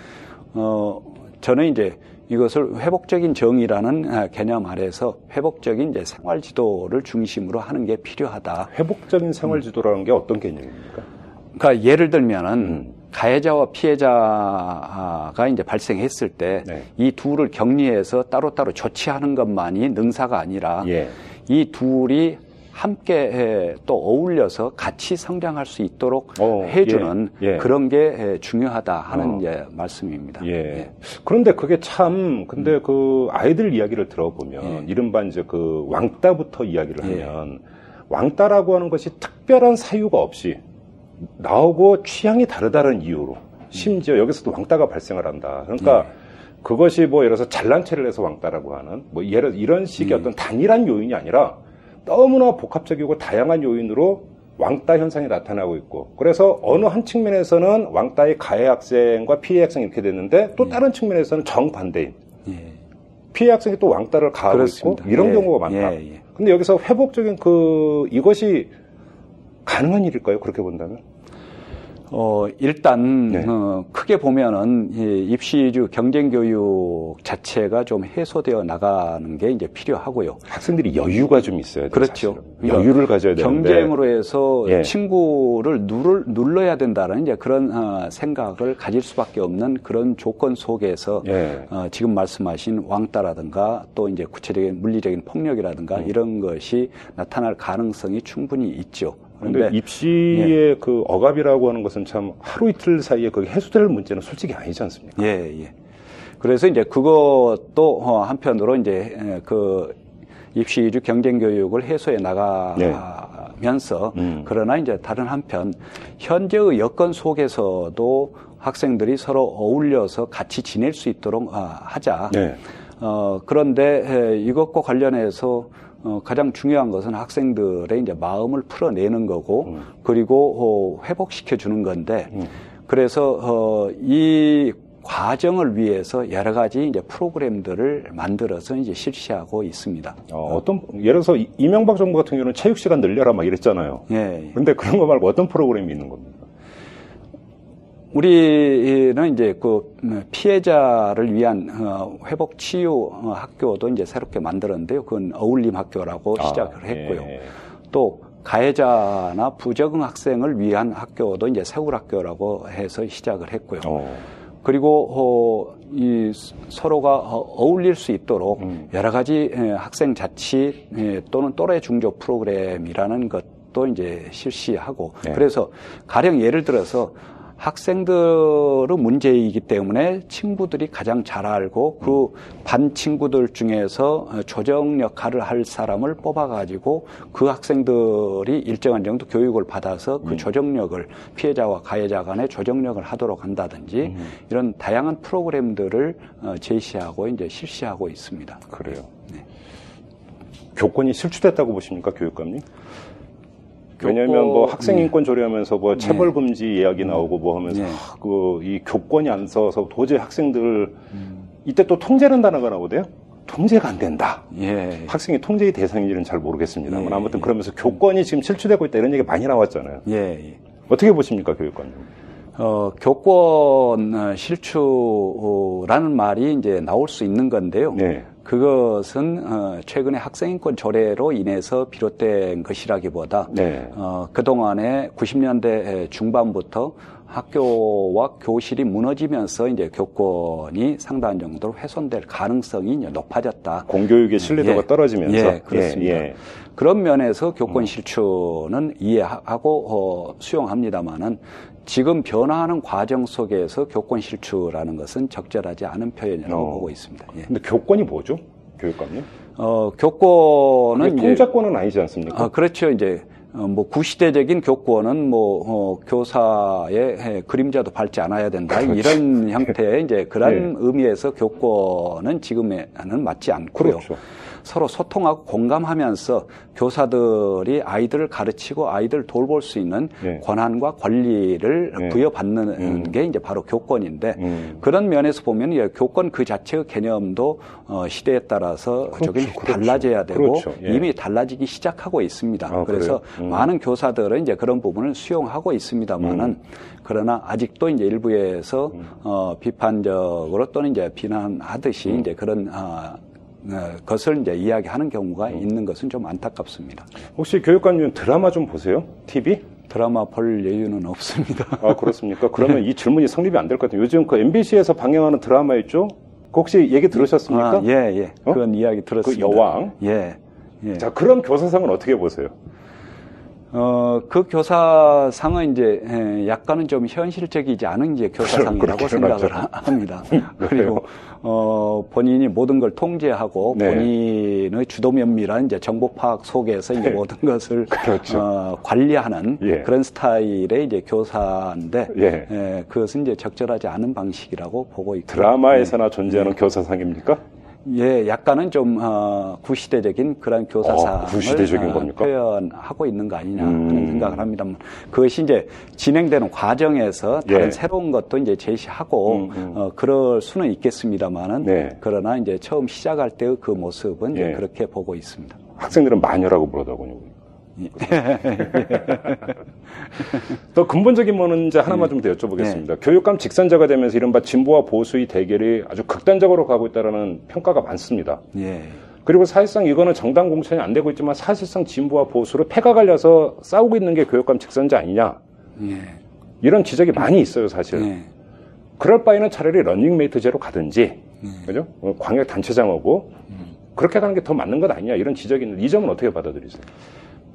어, 저는 이제 이것을 회복적인 정의라는 아, 개념 아래서 회복적인 이제 생활 지도를 중심으로 하는 게 필요하다. 회복적인 생활 지도라는 게 어떤 개념입니까? 그러니까 예를 들면은 음. 가해자와 피해자가 이제 발생했을 때이 네. 둘을 격리해서 따로따로 조치하는 것만이 능사가 아니라 예. 이 둘이 함께 에, 또 어울려서 같이 성장할 수 있도록 어, 해주는 예, 예. 그런 게 에, 중요하다 하는 어. 이제 말씀입니다. 예. 그런데 그게 참, 근데 그 아이들 이야기를 들어보면, 음. 예. 이른바 이제 그 왕따부터 이야기를 예. 하면, 왕따라고 하는 것이 특별한 사유가 없이 나오고 취향이 다르다는 이유로, 심지어 여기서도 왕따가 발생을 한다. 그러니까 예. 그것이 뭐 예를 들어서 잘난 체를 해서 왕따라고 하는, 뭐 예를 이런 식의 음. 어떤 단일한 요인이 아니라 너무나 복합적이고 다양한 요인으로 왕따 현상이 나타나고 있고 그래서 어느 한 측면에서는 왕따의 가해 학생과 피해 학생이 이렇게 됐는데 또 다른 측면에서는 정반대인 예. 피해 학생이 또 왕따를 가하고 그렇습니다. 있고 이런 예, 경우가 많다. 예, 예. 근데 여기서 회복적인 그 이것이 가능한 일일까요? 그렇게 본다면? 어, 일단, 네. 어, 크게 보면은, 이 입시주 경쟁교육 자체가 좀 해소되어 나가는 게 이제 필요하고요. 학생들이 여유가 좀 있어야 돼요. 그렇죠. 사실은. 여유를 가져야 되는데 경쟁으로 해서 예. 친구를 누를, 눌러야 된다는 이제 그런 어, 생각을 가질 수밖에 없는 그런 조건 속에서 예. 어, 지금 말씀하신 왕따라든가 또 이제 구체적인 물리적인 폭력이라든가 음. 이런 것이 나타날 가능성이 충분히 있죠. 그런데 입시의 그 억압이라고 하는 것은 참 하루 이틀 사이에 그게 해소될 문제는 솔직히 아니지 않습니까? 예, 예. 그래서 이제 그것도 어, 한편으로 이제 에, 그 입시 위주 경쟁 교육을 해소해 나가면서 네. 음. 그러나 이제 다른 한편 현재의 여건 속에서도 학생들이 서로 어울려서 같이 지낼 수 있도록 아, 하자. 네. 어, 그런데 에, 이것과 관련해서 어, 가장 중요한 것은 학생들의 이제 마음을 풀어내는 거고 음. 그리고 어, 회복시켜 주는 건데 그래서 어, 이 과정을 위해서 여러 가지 이제 프로그램들을 만들어서 이제 실시하고 있습니다. 어, 어떤 예를 들어서 이- 이명박 정부 같은 경우는 체육 시간 늘려라 막 이랬잖아요. 예. 근데 그런 거 말고 어떤 프로그램이 있는 겁니까? 우리는 이제 그 피해자를 위한 어, 회복 치유 어, 학교도 이제 새롭게 만들었는데요. 그건 어울림 학교라고 시작을 아, 했고요. 예. 또 가해자나 부적응 학생을 위한 학교도 이제 세울 학교라고 해서 시작을 했고요. 어. 그리고 어, 이 서로가 어, 어울릴 수 있도록 음. 여러 가지 에, 학생 자치 에, 또는 또래 중조 프로그램이라는 것도 이제 실시하고 네. 그래서 가령 예를 들어서 학생들의 문제이기 때문에 친구들이 가장 잘 알고 그 반 친구들 중에서 어, 조정 역할을 할 사람을 뽑아가지고 그 학생들이 일정한 정도 교육을 받아서 그 조정력을 피해자와 가해자 간의 조정력을 하도록 한다든지 이런 다양한 프로그램들을 어, 제시하고 이제 실시하고 있습니다. 그래요. 네. 교권이 실추됐다고 보십니까, 교육감님? 왜냐하면 뭐 학생 인권 조례하면서 뭐 체벌 금지 이야기 나오고 뭐 하면서 네. 그이 교권이 안 써서 도저히 학생들 이때 또 통제는 단어가 나오대요. 통제가 안 된다. 예. 학생이 통제의 대상인지는 잘 모르겠습니다만 예, 아무튼 그러면서 교권이 지금 실추되고 있다 이런 얘기 많이 나왔잖아요. 예. 예. 어떻게 보십니까, 교육관님? 어, 교권 어, 실추라는 말이 이제 나올 수 있는 건데요. 네. 그것은 어, 최근에 학생인권 조례로 인해서 비롯된 것이라기보다 네. 어, 그동안에 90년대 중반부터 학교와 교실이 무너지면서 이제 교권이 상당한 정도로 훼손될 가능성이 높아졌다. 공교육의 신뢰도가 예. 떨어지면서 예, 그렇습니다. 예, 예. 그런 면에서 음. 교권 실추는 이해하고 어, 수용합니다만은 지금 변화하는 과정 속에서 교권 실추라는 것은 적절하지 않은 표현이라고 어. 보고 있습니다. 예. 근데 교권이 뭐죠, 교육감님? 어, 교권은 그게 통제권은 아니지 않습니까? 아, 그렇죠. 이제 어, 뭐 구시대적인 교권은 뭐 어, 교사의 해, 그림자도 밟지 않아야 된다 이런 형태의 이제 그런 네. 의미에서 교권은 지금에는 맞지 않고요. 그렇죠. 서로 소통하고 공감하면서 교사들이 아이들을 가르치고 아이들 돌볼 수 있는 네. 권한과 권리를 네. 부여받는 음. 게 이제 바로 교권인데 음. 그런 면에서 보면 예, 교권 그 자체의 개념도 어, 시대에 따라서 그렇죠, 그렇죠. 달라져야 되고 그렇죠, 예. 이미 달라지기 시작하고 있습니다. 아, 그래서? 음. 많은 교사들은 이제 그런 부분을 수용하고 있습니다만은 음. 그러나 아직도 이제 일부에서 어, 비판적으로 또는 이제 비난하듯이 음. 이제 그런 어, 어, 것을 이제 이야기하는 경우가 있는 것은 좀 안타깝습니다. 혹시 교육감님 드라마 좀 보세요? TV? 드라마 볼 여유는 없습니다. 아, 그렇습니까? 그러면 이 질문이 성립이 안 될 것 같아요. 요즘 그 MBC에서 방영하는 드라마 있죠? 그 혹시 얘기 들으셨습니까? 아, 예, 예. 어? 그건 이야기 들었습니다. 그 여왕? 예. 예. 자, 그런 교사상은 어떻게 보세요? 어, 그 교사상은 이제 에, 약간은 좀 현실적이지 않은 이제 교사상이라고 그렇긴 생각을 하죠. 하- 합니다. 그리고 어, 본인이 모든 걸 통제하고 네. 본인의 주도 면밀한 이제 정보 파악 속에서 이제 네. 모든 것을 그렇죠. 어, 관리하는 예. 그런 스타일의 이제 교사인데 예. 에, 그것은 이제 적절하지 않은 방식이라고 보고 있고 드라마에서나 존재하는 교사상입니까? 예, 약간은 좀 어, 구시대적인 그런 교사상을 어, 구시대적인 어, 겁니까? 표현하고 있는 거 아니냐 음. 하는 생각을 합니다만 그것이 이제 진행되는 과정에서 다른 예. 새로운 것도 이제 제시하고 음, 음. 어, 그럴 수는 있겠습니다만은 네. 그러나 이제 처음 시작할 때의 그 모습은 예. 그렇게 보고 있습니다. 학생들은 마녀라고 부르더군요. 예. 더 근본적인 문제 하나만 좀 더 여쭤보겠습니다. 교육감 직선제가 되면서 이른바 진보와 보수의 대결이 아주 극단적으로 가고 있다는 평가가 많습니다. 예. 그리고 사실상 이거는 정당 공천이 안 되고 있지만 사실상 진보와 보수로 패가 갈려서 싸우고 있는 게 교육감 직선제 아니냐. 예. 이런 지적이 많이 있어요, 사실. 예. 그럴 바에는 차라리 런닝메이트제로 가든지, 그죠? 어, 광역 단체장하고 그렇게 가는 게 더 맞는 것 아니냐 이런 지적이 있는데 이 점은 어떻게 받아들이세요?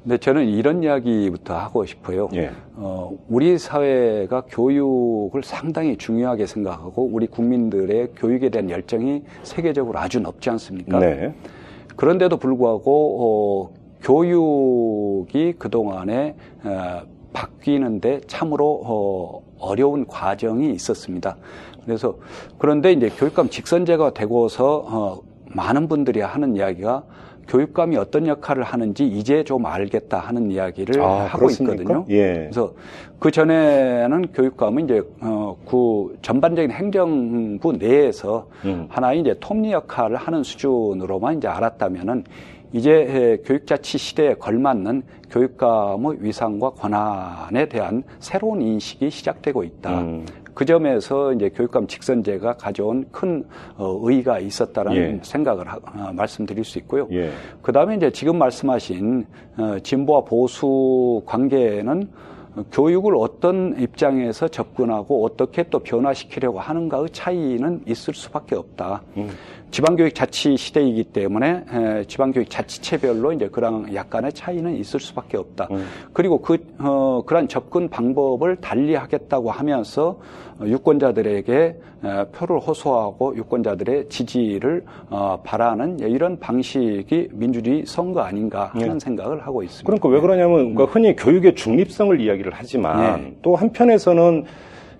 근데 저는 이런 이야기부터 하고 싶어요. 예. 어, 우리 사회가 교육을 상당히 중요하게 생각하고 우리 국민들의 교육에 대한 열정이 세계적으로 아주 높지 않습니까? 네. 그런데도 불구하고 어, 교육이 그동안에 어, 바뀌는데 참으로 어, 어려운 과정이 있었습니다. 그래서 그런데 이제 교육감 직선제가 되고서 어, 많은 분들이 하는 이야기가 교육감이 어떤 역할을 하는지 이제 좀 알겠다 하는 이야기를 아, 하고 그렇습니까? 있거든요. 예. 그래서 그 전에는 교육감은 이제 어, 그 전반적인 행정부 내에서 음. 하나의 이제 톱니 역할을 하는 수준으로만 이제 알았다면은 이제 교육자치 시대에 걸맞는 교육감의 위상과 권한에 대한 새로운 인식이 시작되고 있다. 음. 그 점에서 이제 교육감 직선제가 가져온 큰 어, 의의가 있었다라는 예. 생각을 하- 어, 말씀드릴 수 있고요. 예. 그 다음에 이제 지금 말씀하신 어, 진보와 보수 관계는 어, 교육을 어떤 입장에서 접근하고 어떻게 또 변화시키려고 하는가의 차이는 있을 수밖에 없다. 지방교육 자치 시대이기 때문에 에, 지방교육 자치체별로 이제 그런 약간의 차이는 있을 수밖에 없다. 그리고 그 어, 그런 접근 방법을 달리하겠다고 하면서 어, 유권자들에게 에, 표를 호소하고 유권자들의 지지를 어, 바라는 이런 방식이 민주주의 선거 아닌가 하는 생각을 하고 있습니다. 그러니까 왜 그러냐면 그러니까 흔히 교육의 중립성을 이야기를 하지만 네. 또 한편에서는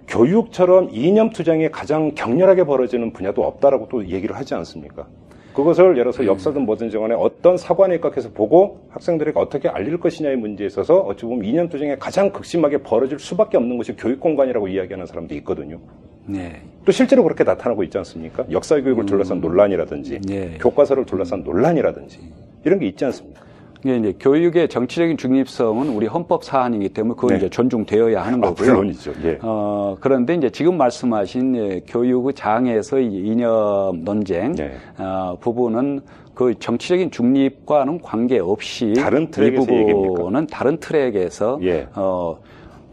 교육처럼 이념 투쟁이 가장 격렬하게 벌어지는 분야도 없다라고 또 얘기를 하지 않습니까? 그것을 예를 들어서 역사든 뭐든지 간에 어떤 사관에 입각해서 보고 학생들에게 어떻게 알릴 것이냐의 문제에 있어서 어찌 보면 이념 투쟁이 가장 극심하게 벌어질 수밖에 없는 것이 교육 공간이라고 이야기하는 사람도 있거든요. 네. 또 실제로 그렇게 나타나고 있지 않습니까? 역사 교육을 둘러싼 논란이라든지 네. 교과서를 둘러싼 논란이라든지 이런 게 있지 않습니까? 이게 이제 교육의 정치적인 중립성은 우리 헌법 사안이기 때문에 그건 네. 이제 존중되어야 하는 아, 거고요. 물론이죠. 예. 어, 그런데 이제 지금 말씀하신 예, 교육의 장에서의 이념 논쟁 네. 어, 부분은 그 정치적인 중립과는 관계없이 다른 이 트랙에서 얘기입니까? 부분은 다른 트랙에서 예. 어,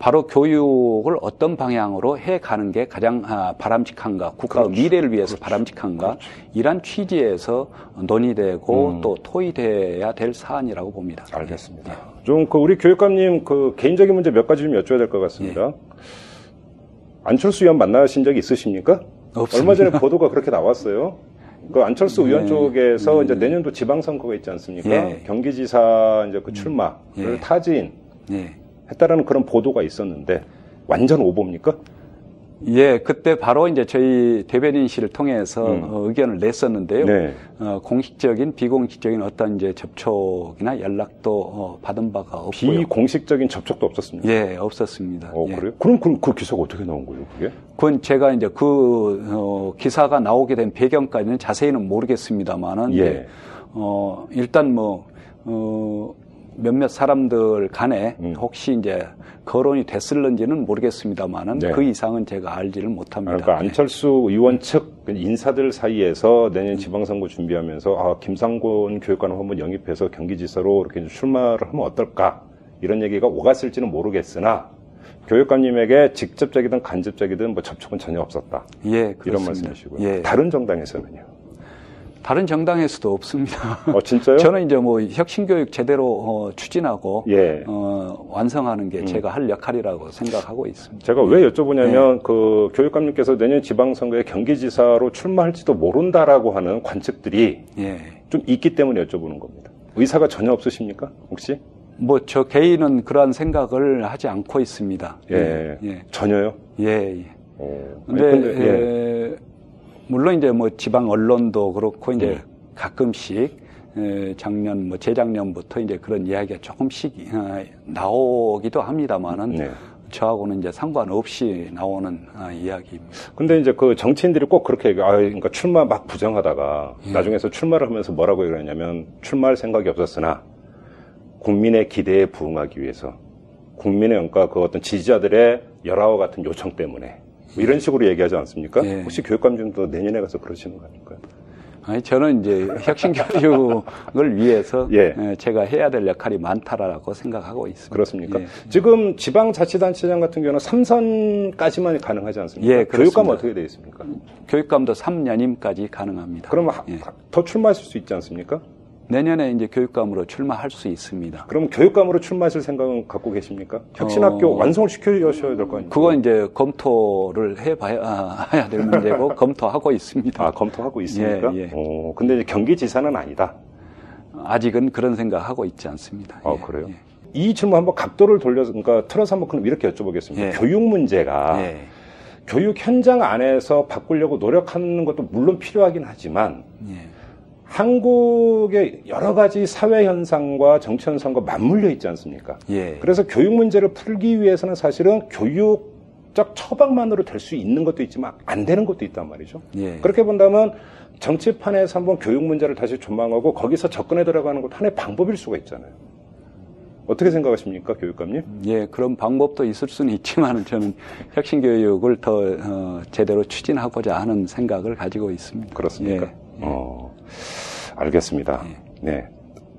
바로 교육을 어떤 방향으로 해 가는 게 가장 아, 바람직한가, 국가의 그렇죠. 미래를 위해서 바람직한가, 이런 취지에서 논의되고 또 토의돼야 될 사안이라고 봅니다. 음. 알겠습니다. 좀그 우리 교육감님 그 개인적인 문제 몇 가지 좀 여쭤야 될 것 같습니다. 안철수 의원 만나신 적이 있으십니까? 없습니다. 얼마 전에 보도가 그렇게 나왔어요. 그 안철수 의원 네. 쪽에서 이제 내년도 지방선거가 있지 않습니까? 예. 경기지사 이제 그 출마를 예. 타진 예. 했다라는 그런 보도가 있었는데 완전 오보입니까? 예, 그때 바로 이제 저희 대변인실을 통해서 음. 어, 의견을 냈었는데요. 네. 어, 공식적인, 비공식적인 어떤 이제 접촉이나 연락도 어, 받은 바가 없고요. 비공식적인 접촉도 없었습니다. 예, 없었습니다. 어, 예. 그래요? 그럼 그, 그 기사가 어떻게 나온 거예요, 그게? 그건 제가 이제 그 어, 기사가 나오게 된 배경까지는 자세히는 모르겠습니다만은 예. 예. 어, 일단 뭐 어, 몇몇 사람들 간에 음. 혹시 이제 거론이 됐을런지는 모르겠습니다만은 네. 그 이상은 제가 알지를 못합니다. 그러니까 예. 안철수 의원 측 인사들 사이에서 내년 지방선거 준비하면서 아, 김상곤 교육관을 한번 영입해서 경기지사로 이렇게 출마를 하면 어떨까 이런 얘기가 오갔을지는 모르겠으나 교육감님에게 직접적이든 간접적이든 뭐 접촉은 전혀 없었다 예, 이런 그렇습니다. 말씀이시고요. 예. 다른 정당에서는요? 다른 정당에서도 없습니다. 어 진짜요? 저는 이제 뭐 혁신교육 제대로 어, 추진하고 예. 어, 완성하는 게 음. 제가 할 역할이라고 생각하고 있습니다. 제가 왜 여쭤보냐면 네. 그 교육감님께서 내년 지방선거에 경기지사로 출마할지도 모른다라고 하는 관측들이 예. 좀 있기 때문에 여쭤보는 겁니다. 의사가 전혀 없으십니까? 혹시? 뭐 저 개인은 그러한 생각을 하지 않고 있습니다. 예. 예. 전혀요? 예. 예. 어, 근데, 아니, 근데, 예. 에, 물론 이제 뭐 지방 언론도 그렇고 이제 음. 가끔씩 에, 작년 뭐 재작년부터 이제 그런 이야기가 조금씩 어, 나오기도 합니다만은 네. 저하고는 이제 상관없이 나오는 아, 이야기입니다. 근데 이제 그 정치인들이 꼭 그렇게 얘기, 아, 그러니까 출마 막 부정하다가 예. 나중에서 출마를 하면서 뭐라고 그러냐면 출마할 생각이 없었으나 국민의 기대에 부응하기 위해서 국민의 그러니까 그 어떤 지지자들의 열화와 같은 요청 때문에 뭐 이런 식으로 얘기하지 않습니까? 예. 혹시 교육감님도 내년에 가서 그러시는 거 아닐까요? 아니 저는 이제 혁신 교육을 위해서 예. 에, 제가 해야 될 역할이 많다라고 생각하고 있습니다. 그렇습니까? 예. 지금 지방자치단체장 같은 경우는 3선까지만 가능하지 않습니까? 예, 교육감 그렇습니다. 어떻게 되어 있습니까? 교육감도 3년임까지 가능합니다. 그럼 하- 예. 더 출마하실 수 있지 않습니까? 내년에 이제 교육감으로 출마할 수 있습니다. 그럼 교육감으로 출마하실 생각은 갖고 계십니까? 혁신학교 어. 완성을 시켜주셔야 될 거 아닙니까? 그건 이제 검토를 해봐야 아, 해야 될 문제고 검토하고 있습니다. 아, 검토하고 있습니까? 예, 예. 어, 근데 이제 경기지사는 아니다. 아직은 그런 생각하고 있지 않습니다. 아, 그래요? 예. 이 질문 한번 각도를 돌려서, 그러니까 틀어서 한번 그럼 이렇게 여쭤보겠습니다. 예. 교육 문제가 예. 교육 현장 안에서 바꾸려고 노력하는 것도 물론 필요하긴 하지만 예. 한국의 여러 가지 사회 현상과 정치 현상과 맞물려 있지 않습니까? 예. 그래서 교육 문제를 풀기 위해서는 사실은 교육적 처방만으로 될 수 있는 것도 있지만 안 되는 것도 있단 말이죠. 예. 그렇게 본다면 정치판에서 한번 교육 문제를 다시 조망하고 거기서 접근해 들어가는 것도 하나의 방법일 수가 있잖아요. 어떻게 생각하십니까, 교육감님? 예, 그런 방법도 있을 수는 있지만 저는 혁신 교육을 더 어, 제대로 추진하고자 하는 생각을 가지고 있습니다. 그렇습니까? 예. 어. 알겠습니다. 예. 네.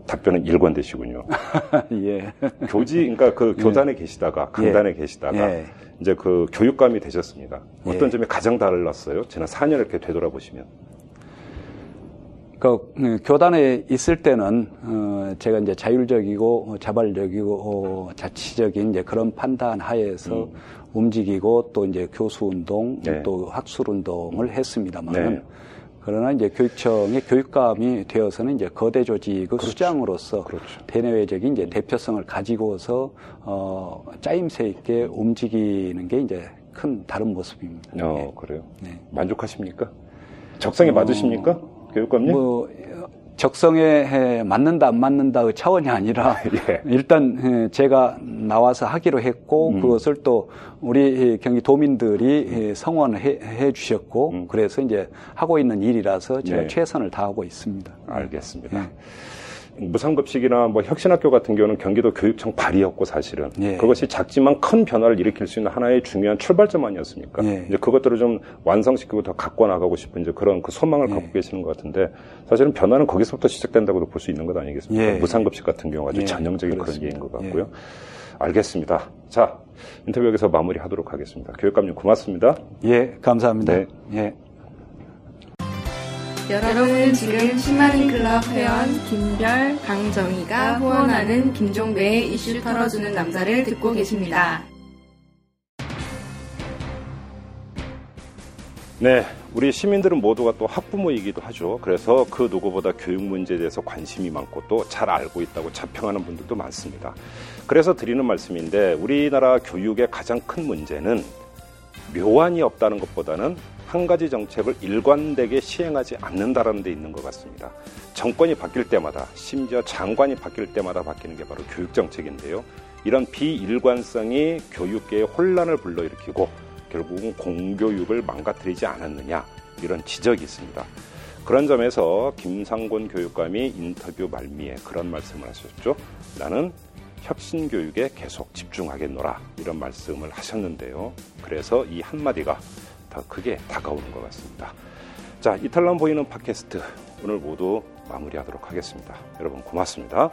답변은 일관되시군요. 예. 교지, 그러니까 그 예. 교단에 예. 계시다가, 강단에 예. 계시다가, 예. 이제 그 교육감이 되셨습니다. 어떤 예. 점이 가장 달랐어요? 지난 4년 이렇게 되돌아보시면. 그, 그 교단에 있을 때는 어, 제가 이제 자율적이고 어, 자발적이고 어, 자치적인 이제 그런 판단 하에서 음. 움직이고 또 이제 교수 운동 네. 또 학술 운동을 했습니다만 네. 그러나 이제 교육청의 교육감이 되어서는 이제 거대 조직의 그렇죠. 수장으로서 그렇죠. 대내외적인 이제 대표성을 가지고서 어 짜임새 있게 움직이는 게 이제 큰 다른 모습입니다. 어, 네. 그래요? 네. 만족하십니까? 적성에 어, 맞으십니까? 교육감님? 뭐 적성에 맞는다 안 맞는다의 차원이 아니라 예. 일단 제가 나와서 하기로 했고 음. 그것을 또 우리 경기 도민들이 성원해 주셨고 음. 그래서 이제 하고 있는 일이라서 제가 네. 최선을 다하고 있습니다. 알겠습니다. 네. 무상급식이나 뭐 혁신학교 같은 경우는 경기도 교육청 발의였고 사실은 예. 그것이 작지만 큰 변화를 일으킬 수 있는 하나의 중요한 출발점 아니었습니까? 예. 이제 그것들을 좀 완성시키고 더 갖고 나가고 싶은 이제 그런 그 소망을 예. 갖고 계시는 것 같은데 사실은 변화는 거기서부터 시작된다고도 볼 수 있는 것 아니겠습니까? 예. 무상급식 같은 경우가 아주 예. 전형적인. 그런 예인 것 같고요. 알겠습니다. 자 인터뷰 여기서 마무리하도록 하겠습니다. 교육감님 고맙습니다. 예, 감사합니다. 네. 예. 여러분은 지금 10만인 클럽 회원 김별, 강정희가 후원하는 김종배의 이슈 털어주는 남자를 듣고 계십니다. 네, 우리 시민들은 모두가 또 학부모이기도 하죠. 그래서 그 누구보다 교육 문제에 대해서 관심이 많고 또 잘 알고 있다고 자평하는 분들도 많습니다. 그래서 드리는 말씀인데 우리나라 교육의 가장 큰 문제는 묘안이 없다는 것보다는 한 가지 정책을 일관되게 시행하지 않는다라는 데 있는 것 같습니다. 정권이 바뀔 때마다 심지어 장관이 바뀔 때마다 바뀌는 게 바로 교육 정책인데요. 이런 비일관성이 교육계의 혼란을 불러일으키고 결국은 공교육을 망가뜨리지 않았느냐 이런 지적이 있습니다. 그런 점에서 김상곤 교육감이 인터뷰 말미에 그런 말씀을 하셨죠. 나는 혁신 교육에 계속 집중하겠노라 이런 말씀을 하셨는데요. 그래서 이 한마디가 더 크게 다가오는 것 같습니다. 자, 이탈남 보이는 팟캐스트 오늘 모두 마무리하도록 하겠습니다. 여러분 고맙습니다.